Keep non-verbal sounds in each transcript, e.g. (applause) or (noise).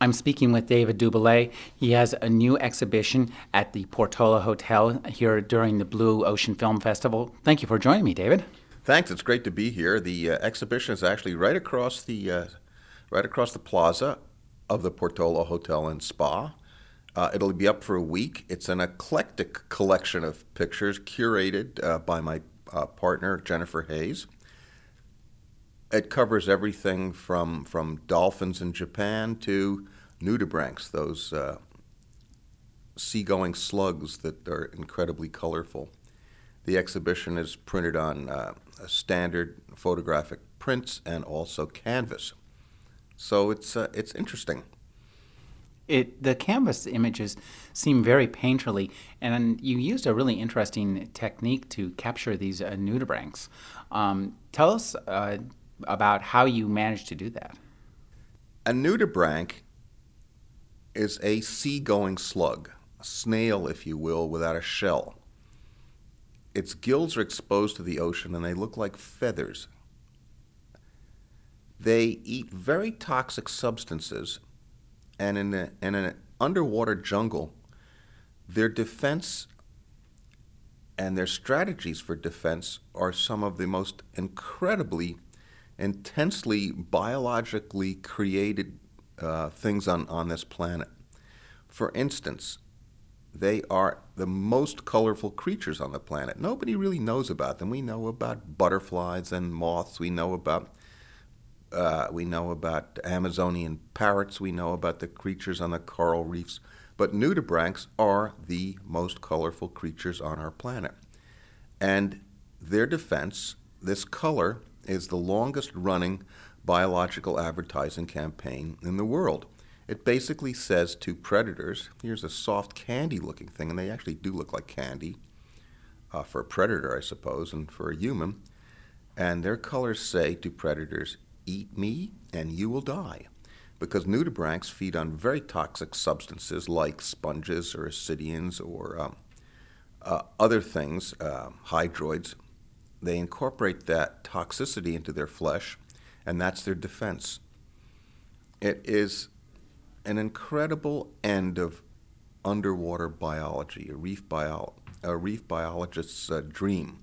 I'm speaking with David Doubilet. He has a new exhibition at the Portola Hotel here during the Blue Ocean Film Festival. Thank you for joining me, David. Thanks. It's great to be here. The uh, exhibition is actually right across the uh, right across the plaza of the Portola Hotel and Spa. Uh, it'll be up for a week. It's an eclectic collection of pictures curated uh, by my uh, partner Jennifer Hayes it covers everything from from dolphins in Japan to nudibranchs, those uh, seagoing slugs that are incredibly colorful. The exhibition is printed on uh, standard photographic prints and also canvas, so it's uh, it's interesting. It, the canvas images seem very painterly, and you used a really interesting technique to capture these uh, nudibranchs. Um, tell us uh, about how you managed to do that. A nudibranch is a seagoing slug, a snail, if you will, without a shell. Its gills are exposed to the ocean and they look like feathers. They eat very toxic substances, and in, a, in an underwater jungle, their defense and their strategies for defense are some of the most incredibly intensely biologically created uh, things on, on this planet. For instance, they are the most colorful creatures on the planet. Nobody really knows about them. We know about butterflies and moths. We know about uh, we know about Amazonian parrots. We know about the creatures on the coral reefs. But nudibranchs are the most colorful creatures on our planet. And their defense, this color, is the longest running biological advertising campaign in the world. It basically says to predators, here's a soft candy looking thing, and they actually do look like candy uh, for a predator, I suppose, and for a human. And their colors say to predators, eat me and you will die. Because nudibranchs feed on very toxic substances like sponges or ascidians or um, uh, other things, uh, hydroids, they incorporate that toxicity into their flesh, and that's their defense. It is an incredible end of underwater biology, a reef, bio, a reef biologist's uh, dream.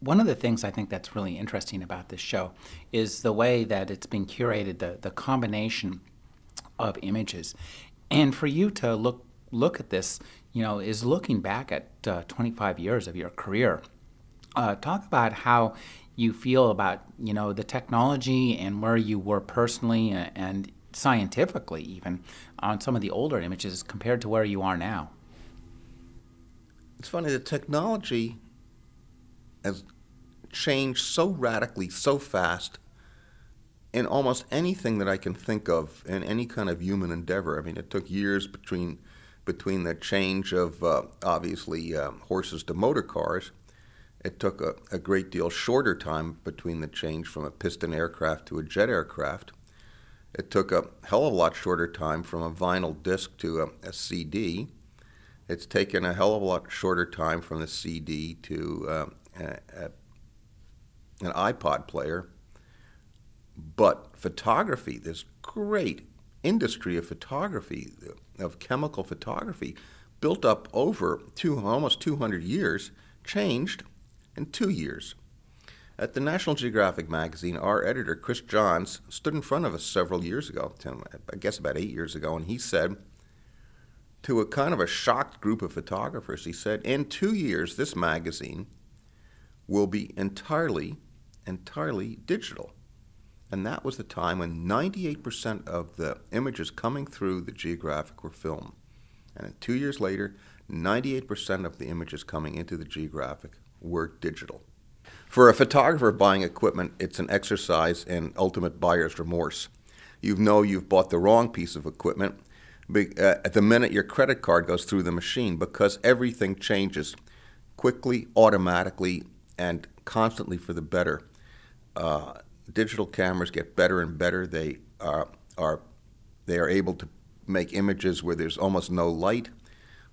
One of the things I think that's really interesting about this show is the way that it's been curated, the, the combination of images. And for you to look look at this, you know, is looking back at uh, 25 years of your career uh, talk about how you feel about you know the technology and where you were personally and scientifically even on some of the older images compared to where you are now. It's funny the technology has changed so radically, so fast in almost anything that I can think of in any kind of human endeavor. I mean, it took years between between the change of uh, obviously um, horses to motor cars it took a, a, great deal shorter time between the change from a piston aircraft to a jet aircraft. It took a hell of a lot shorter time from a vinyl disc to a, a CD. It's taken a hell of a lot shorter time from the CD to uh, a, an iPod player. But photography, this great industry of photography, of chemical photography, built up over two, almost 200 years, changed in two years. At the National Geographic magazine, our editor, Chris Johns, stood in front of us several years ago, I guess about eight years ago, and he said to a kind of a shocked group of photographers, he said, In two years, this magazine will be entirely, entirely digital. And that was the time when 98% of the images coming through the Geographic were film. And two years later, 98% of the images coming into the Geographic were digital. For a photographer buying equipment, it's an exercise in ultimate buyer's remorse. You know you've bought the wrong piece of equipment. uh, at the minute your credit card goes through the machine because everything changes quickly, automatically, and constantly for the better. Uh, digital cameras get better and better. They are, are they are able to make images where there's almost no light.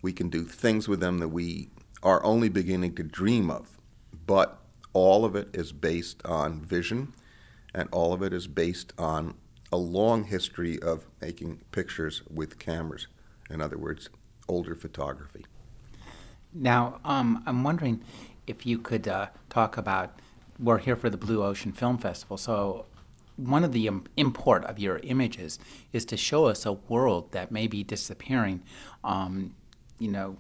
We can do things with them that we are only beginning to dream of. But all of it is based on vision, and all of it is based on a long history of making pictures with cameras. In other words, older photography. Now, um, I'm wondering if you could uh, talk about. We're here for the Blue Ocean Film Festival, so one of the import of your images is to show us a world that may be disappearing. Um, you know,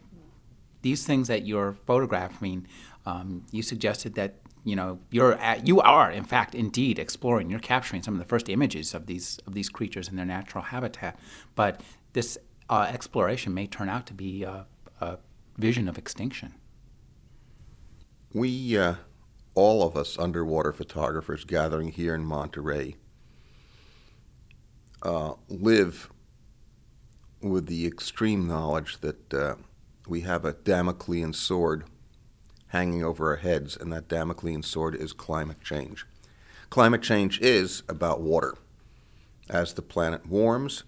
these things that you're photographing, um, you suggested that you know you're at, you are in fact indeed exploring. You're capturing some of the first images of these of these creatures in their natural habitat, but this uh, exploration may turn out to be a, a vision of extinction. We, uh, all of us underwater photographers gathering here in Monterey, uh, live with the extreme knowledge that uh, we have a Damoclean sword hanging over our heads, and that Damoclean sword is climate change. Climate change is about water. As the planet warms,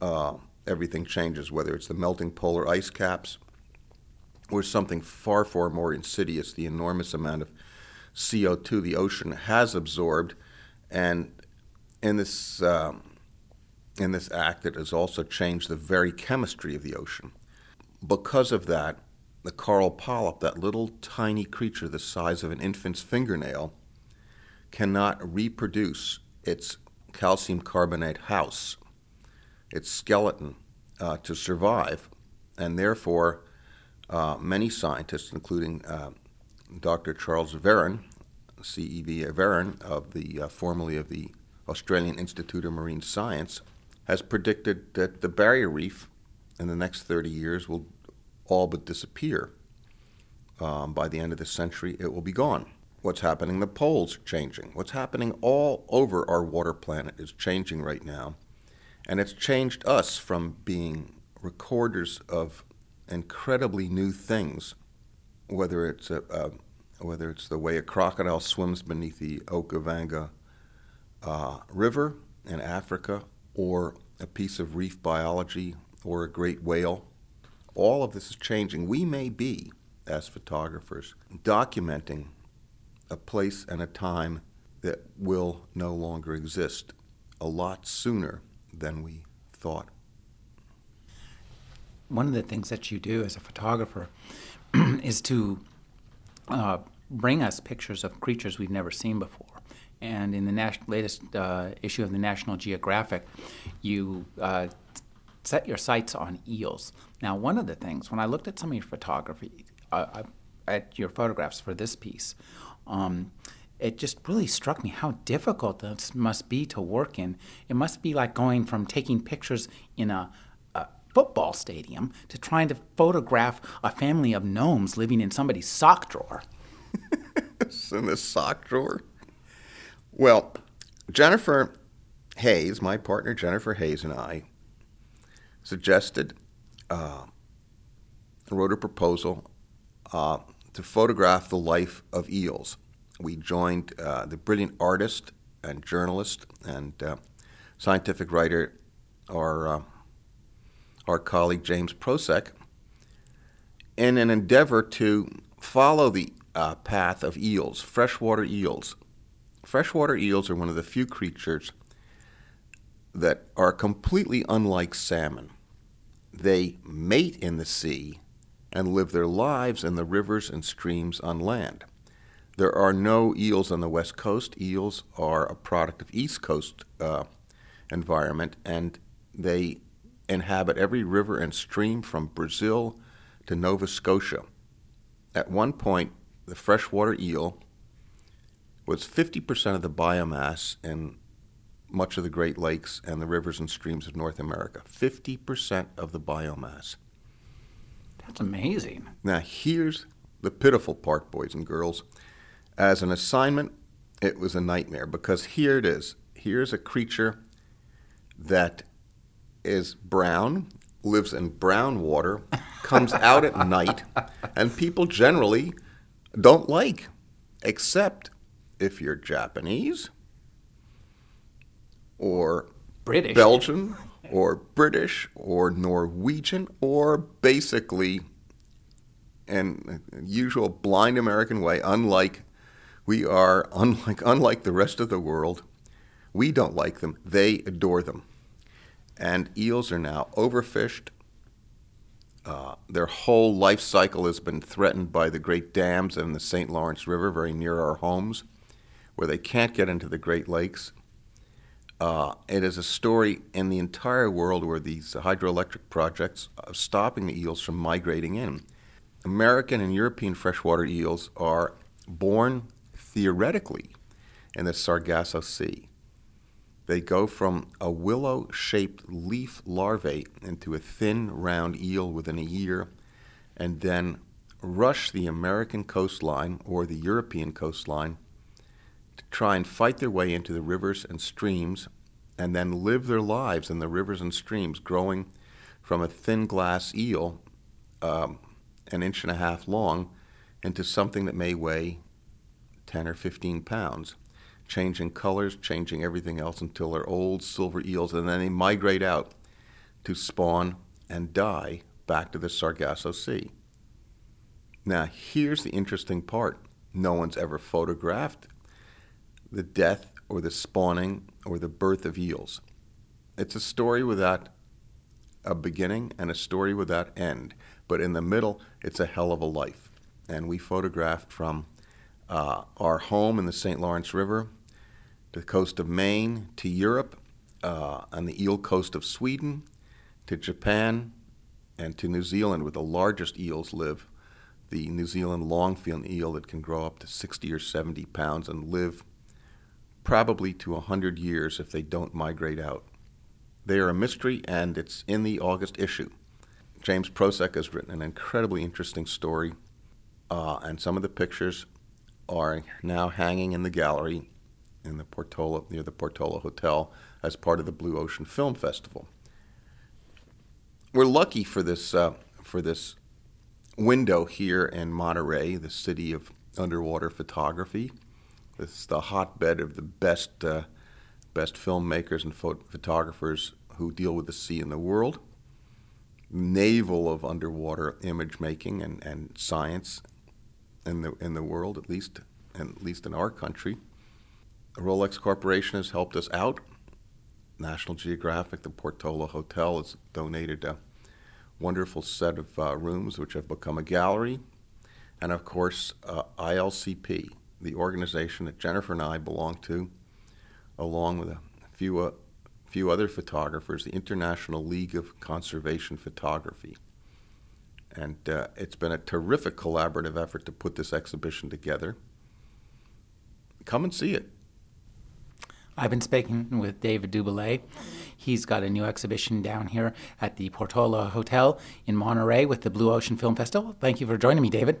uh, everything changes, whether it's the melting polar ice caps or something far, far more insidious, the enormous amount of CO2 the ocean has absorbed. And in this, um, in this act, it has also changed the very chemistry of the ocean. Because of that, the coral polyp, that little tiny creature the size of an infant's fingernail, cannot reproduce its calcium carbonate house, its skeleton, uh, to survive. And therefore, uh, many scientists, including uh, Dr. Charles Veron, CEV Veron, of the uh, formerly of the Australian Institute of Marine Science, has predicted that the barrier reef in the next 30 years will all but disappear. Um, by the end of the century, it will be gone. What's happening? The poles are changing. What's happening all over our water planet is changing right now. And it's changed us from being recorders of incredibly new things, whether it's a, whether it's the way a crocodile swims beneath the Okavango uh, River in Africa, or a piece of reef biology, or a great whale all of this is changing. We may be, as photographers, documenting a place and a time that will no longer exist a lot sooner than we thought. One of the things that you do as a photographer (clears throat) is to uh, bring us pictures of creatures we've never seen before. And in the latest uh, issue of the National Geographic, you uh, set your sights on eels. Now, one of the things, when I looked at some of your photography, uh, at your photographs for this piece, um, it just really struck me how difficult this must be to work in. It must be like going from taking pictures in a, a football stadium to trying to photograph a family of gnomes living in somebody's sock drawer. (laughs) in the sock drawer? Well, Jennifer Hayes, my partner Jennifer Hayes, and I suggested, uh, wrote a proposal uh, to photograph the life of eels. We joined uh, the brilliant artist and journalist and uh, scientific writer, our, uh, our colleague James Prosek, in an endeavor to follow the uh, path of eels, freshwater eels. Freshwater eels are one of the few creatures that are completely unlike salmon. They mate in the sea and live their lives in the rivers and streams on land. There are no eels on the west coast. Eels are a product of east coast uh, environment, and they inhabit every river and stream from Brazil to Nova Scotia. At one point, the freshwater eel was 50% of the biomass in much of the Great Lakes and the rivers and streams of North America. 50% of the biomass. That's amazing. Now, here's the pitiful part, boys and girls. As an assignment, it was a nightmare because here it is. Here's a creature that is brown, lives in brown water, comes out at (laughs) night, and people generally don't like, except if you're Japanese or British. Belgian or British or Norwegian or basically in usual blind American way, unlike we are unlike (laughs) unlike the rest of the world, we don't like them. They adore them. And eels are now overfished. Uh, their whole life cycle has been threatened by the great dams in the St. Lawrence River, very near our homes, where they can't get into the Great Lakes. Uh, it is a story in the entire world where these hydroelectric projects are stopping the eels from migrating in. American and European freshwater eels are born theoretically in the Sargasso Sea. They go from a willow shaped leaf larvae into a thin, round eel within a year, and then rush the American coastline or the European coastline to try and fight their way into the rivers and streams and then live their lives in the rivers and streams, growing from a thin glass eel, um, an inch and a half long, into something that may weigh 10 or 15 pounds, changing colors, changing everything else until they're old silver eels, and then they migrate out to spawn and die back to the Sargasso Sea. Now, here's the interesting part no one's ever photographed the death or the spawning or the birth of eels. It's a story without a beginning and a story without end, but in the middle, it's a hell of a life. And we photographed from uh, our home in the St. Lawrence River to the coast of Maine to Europe uh, on the eel coast of Sweden to Japan and to New Zealand, where the largest eels live. The New Zealand longfin eel that can grow up to 60 or 70 pounds and live probably to 100 years if they don't migrate out. They are a mystery, and it's in the August issue. James Prosek has written an incredibly interesting story, uh, and some of the pictures are now hanging in the gallery in the Portola near the Portola Hotel as part of the Blue Ocean Film Festival. We're lucky for this uh, for this window here in Monterey, the city of underwater photography. Is the hotbed of the best, uh, best filmmakers and photographers who deal with the sea in the world. Navel of underwater image making and, and science in the in the world, at least at least in our country. The Rolex Corporation has helped us out. National Geographic, the Portola Hotel, has donated a wonderful set of uh, rooms, which have become a gallery, and of course uh, ILCP, the organization that Jennifer and I belong to, along with a few, uh, few other photographers, the International League of Conservation Photography. And uh, it's been a terrific collaborative effort to put this exhibition together. Come and see it. I've been speaking with David Doubilet. He's got a new exhibition down here at the Portola Hotel in Monterey with the Blue Ocean Film Festival. Thank you for joining me, David.